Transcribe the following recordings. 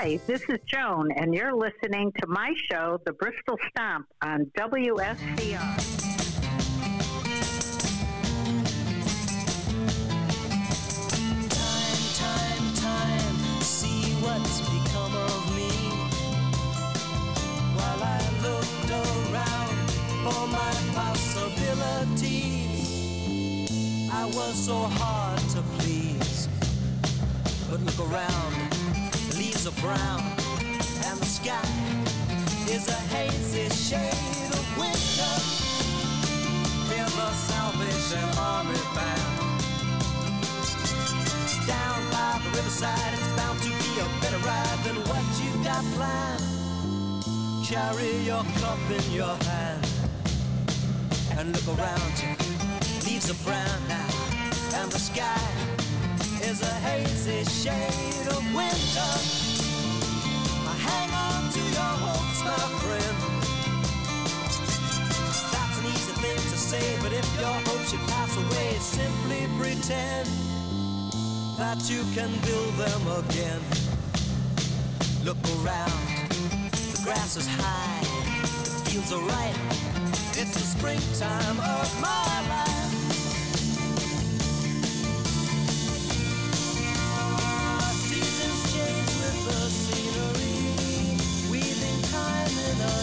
Hi, this is Joan, and you're listening to my show, The Bristol Stomp, on WSCR. what's become of me while I looked around for my possibilities. I was so hard to please, but look around, are brown, and the sky is a hazy shade of winter. Hear the Salvation Army band down by the riverside. It's bound to be a better ride than what you got planned. Carry your cup in your hand and look around you. Leaves are brown now, and the sky is a hazy shade of winter. That you can build them again. Look around, the grass is high, the fields are ripe. It's the springtime of my life.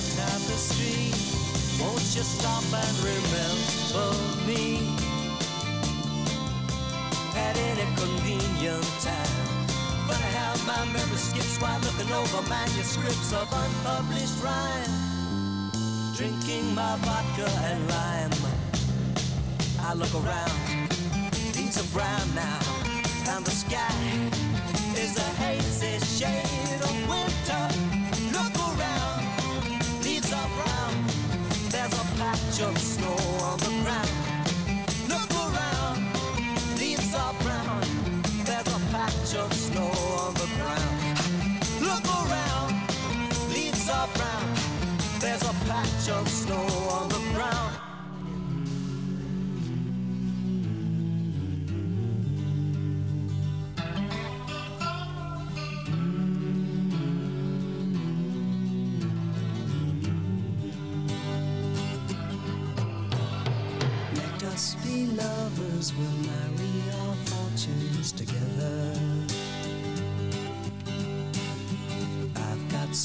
In a tapestry. Won't you stop and remember me? at any convenient time. But I have my memory skips while looking over manuscripts of unpublished rhyme. Drinking my vodka and lime. I look around, things are brown now, and the sky is a hazy shade patch of snow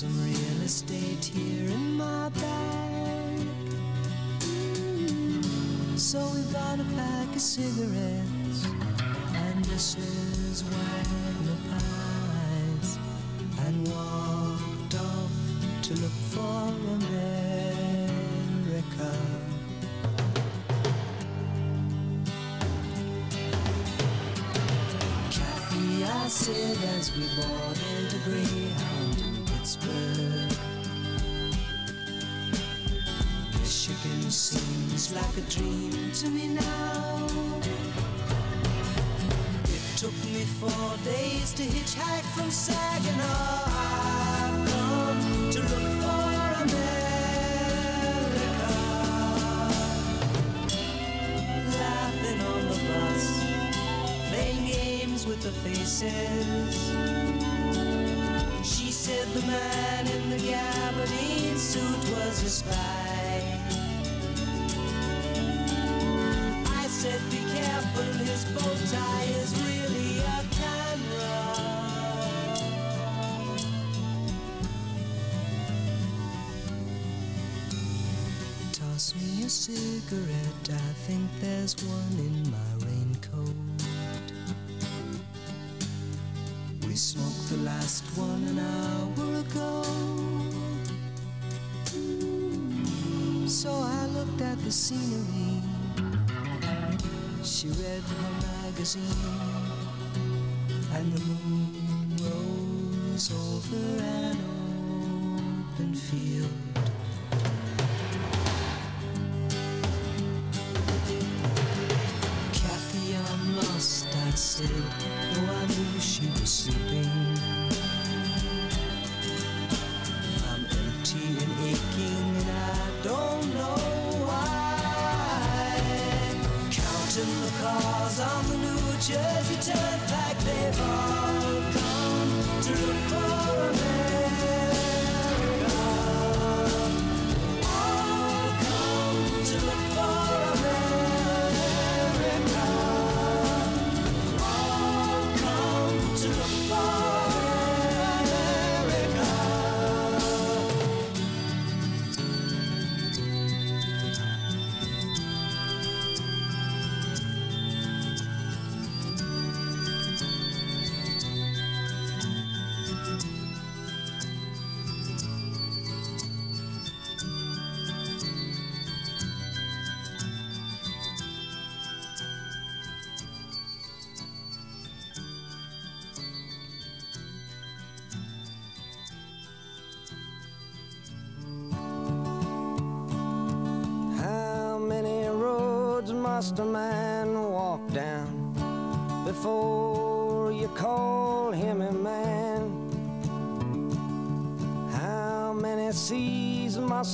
some real estate here in my bag. So we bought a pack of cigarettes and Mrs. Wagner pies and walked off to look for America. Kathy, I said as we boarded Michigan seems like a dream to me now. It took me four days to hitchhike from Saginaw. Cigarette, I think there's one in my raincoat. We smoked the last one an hour ago. So I looked at the scenery. She read her magazine, and the moon rose over an open field.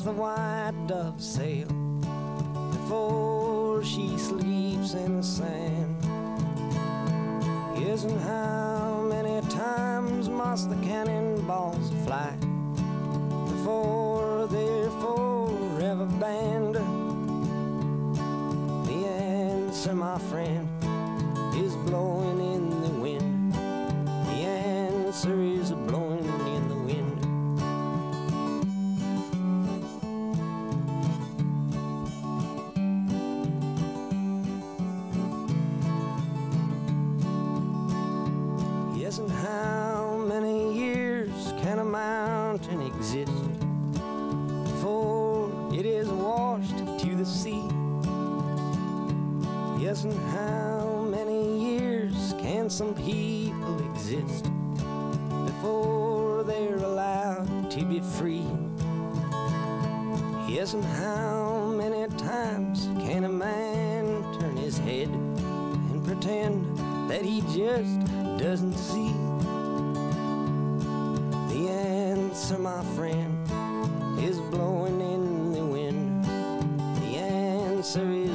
the white dove sing. just doesn't see the answer, my friend, is blowing in the wind. The answer is.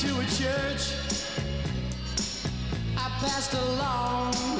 to a church. I passed along.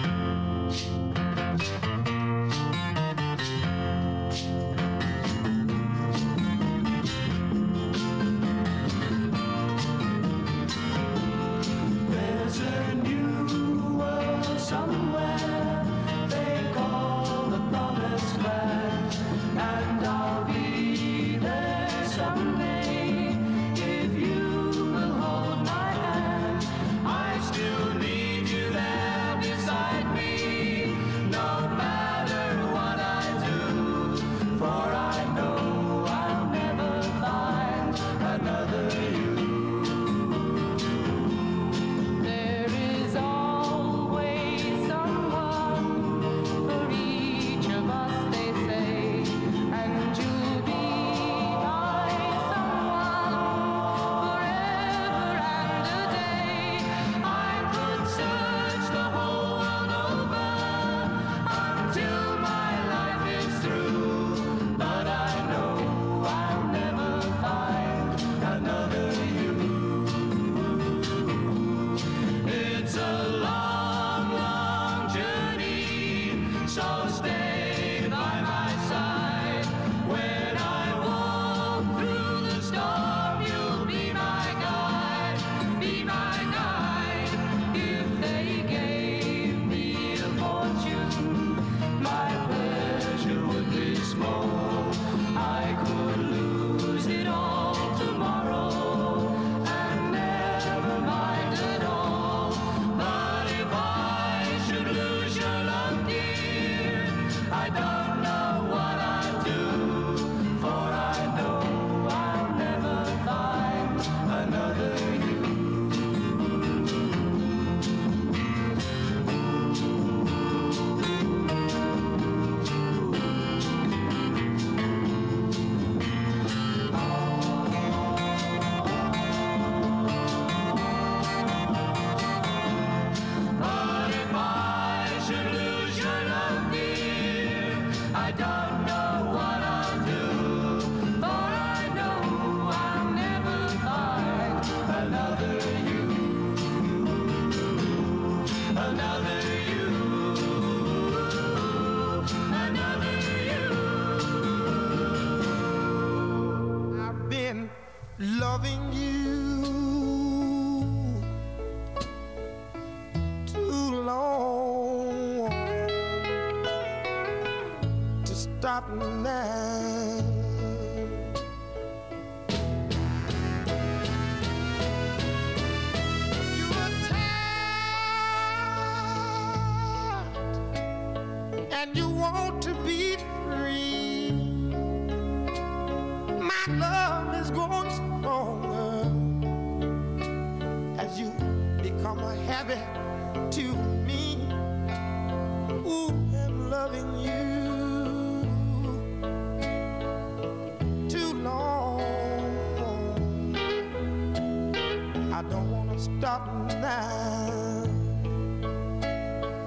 stop now.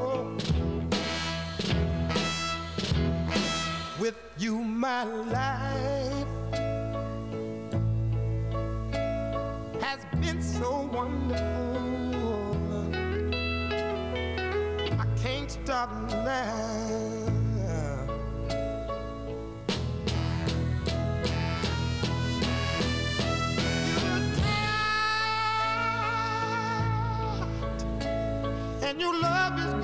Oh. With you, my life has been so wonderful. I can't stop now. And your love is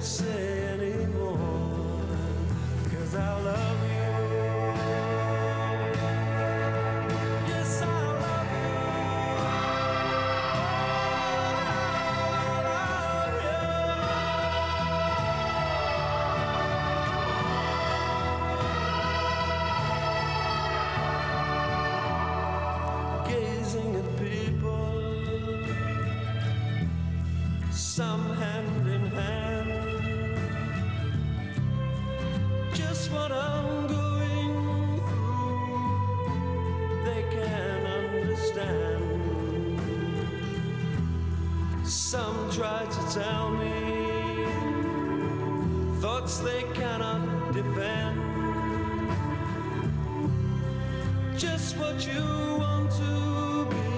say. tell me thoughts they cannot defend. Just what you want to be.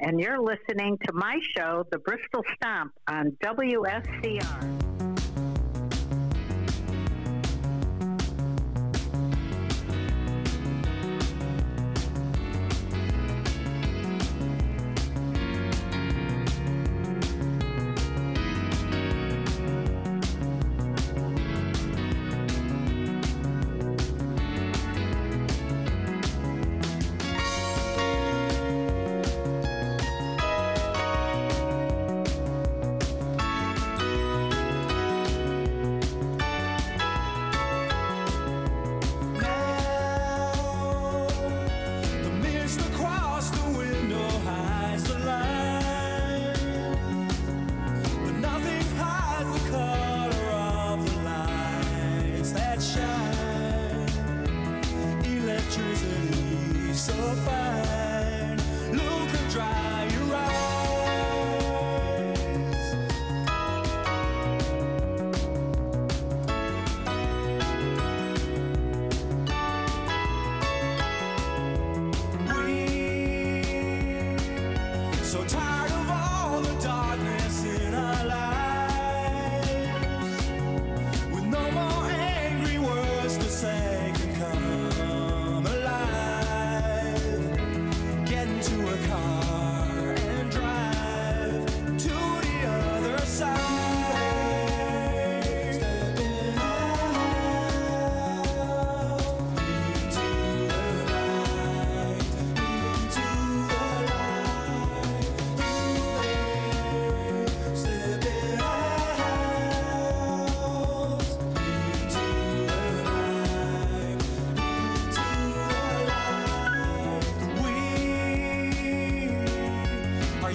and you're listening to my show, The Bristol Stomp, on WSCR.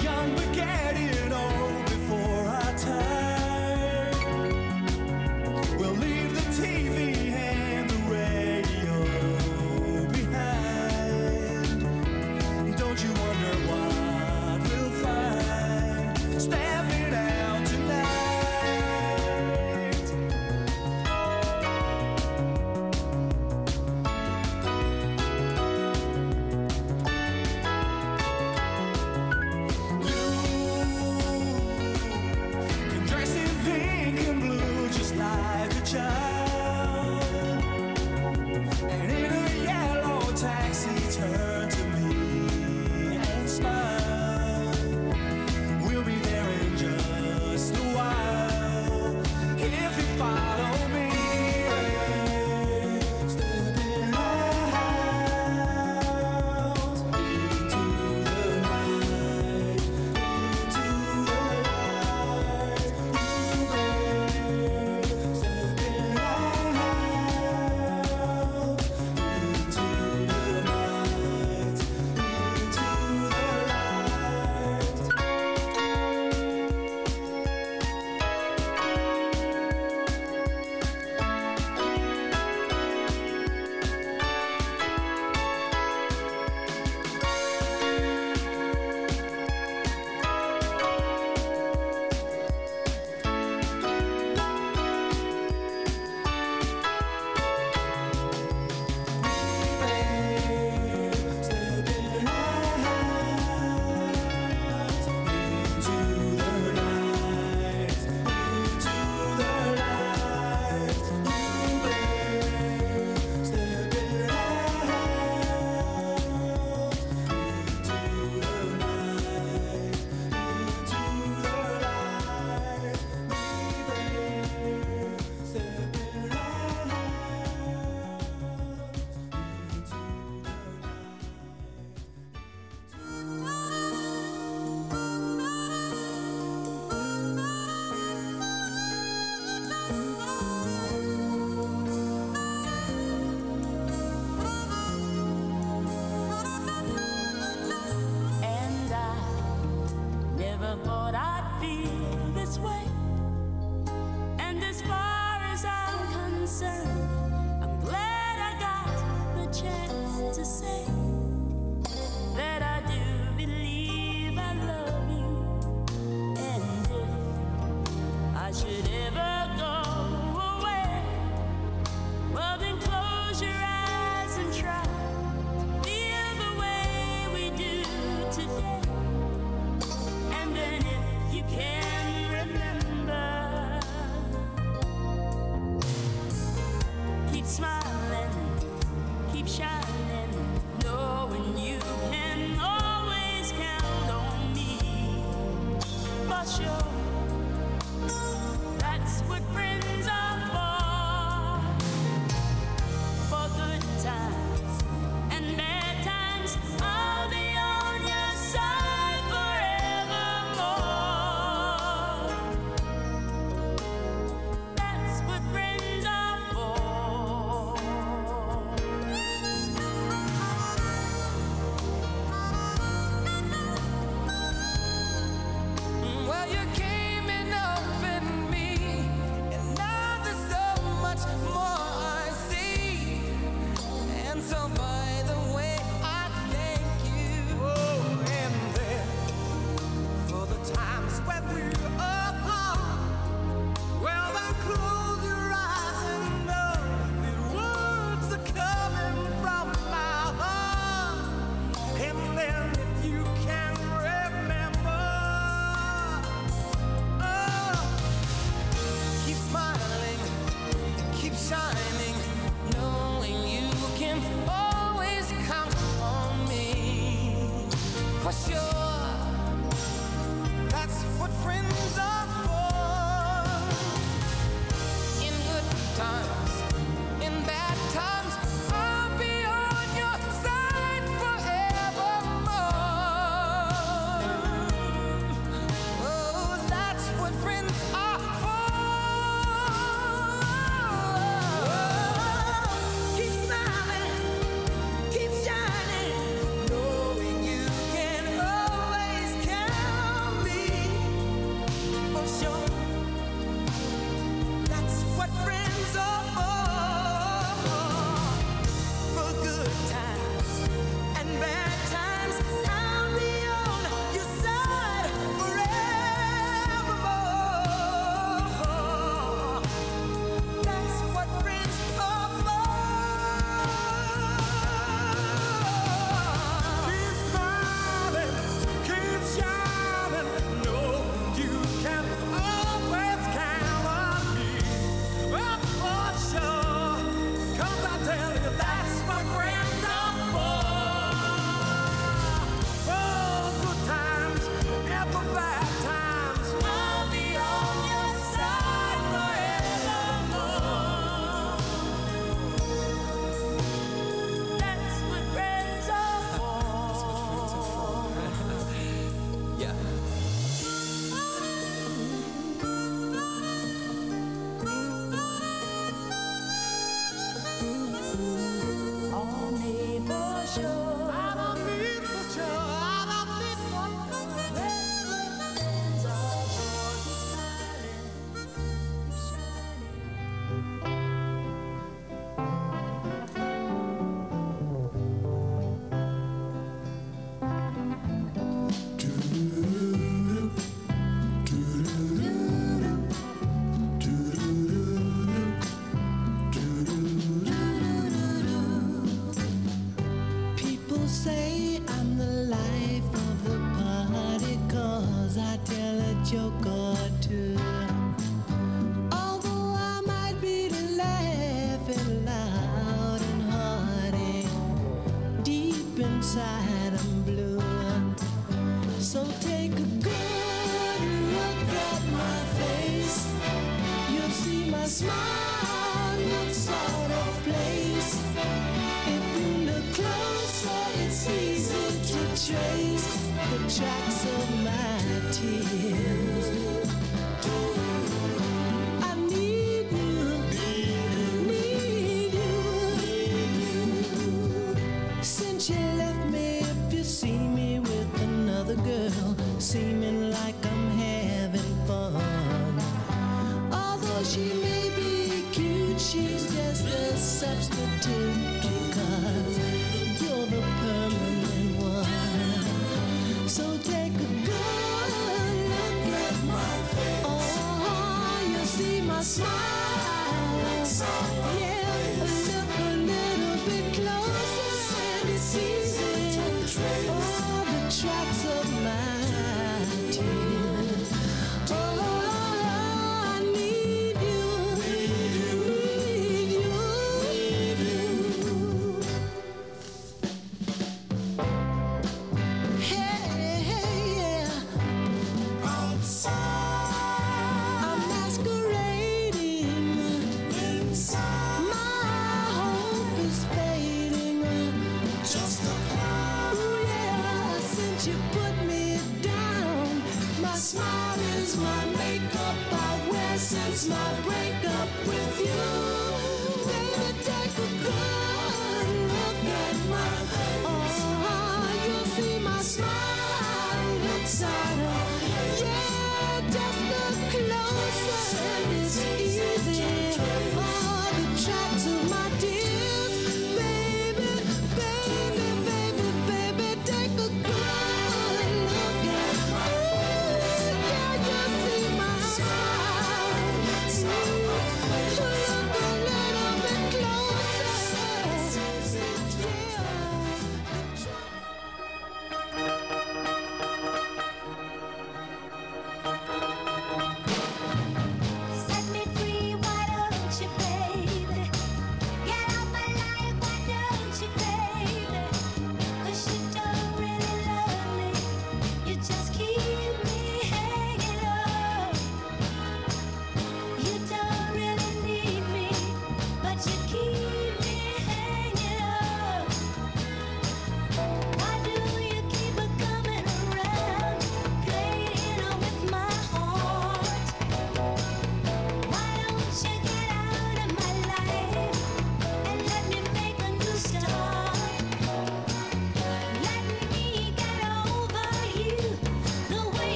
young.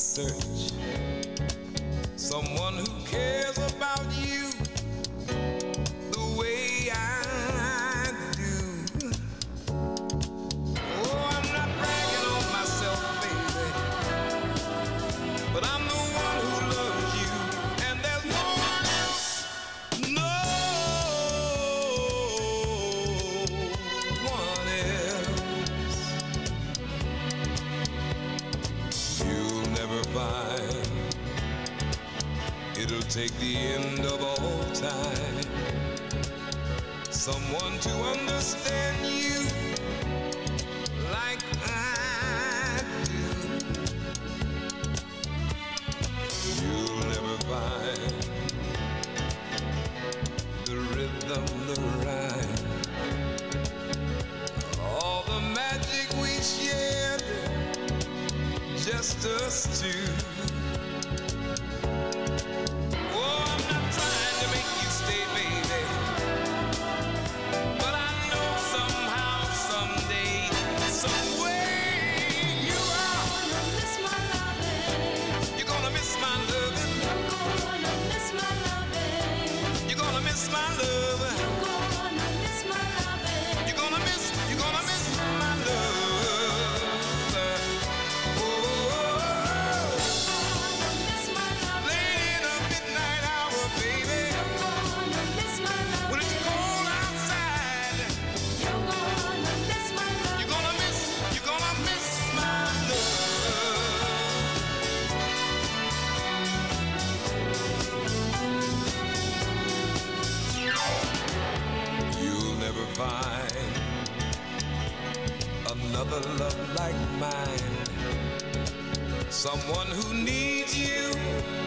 Search, Someone to understand love like mine. Someone who needs you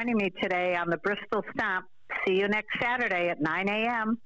joining me today on the Bristol Stomp. See you next Saturday at 9 a.m.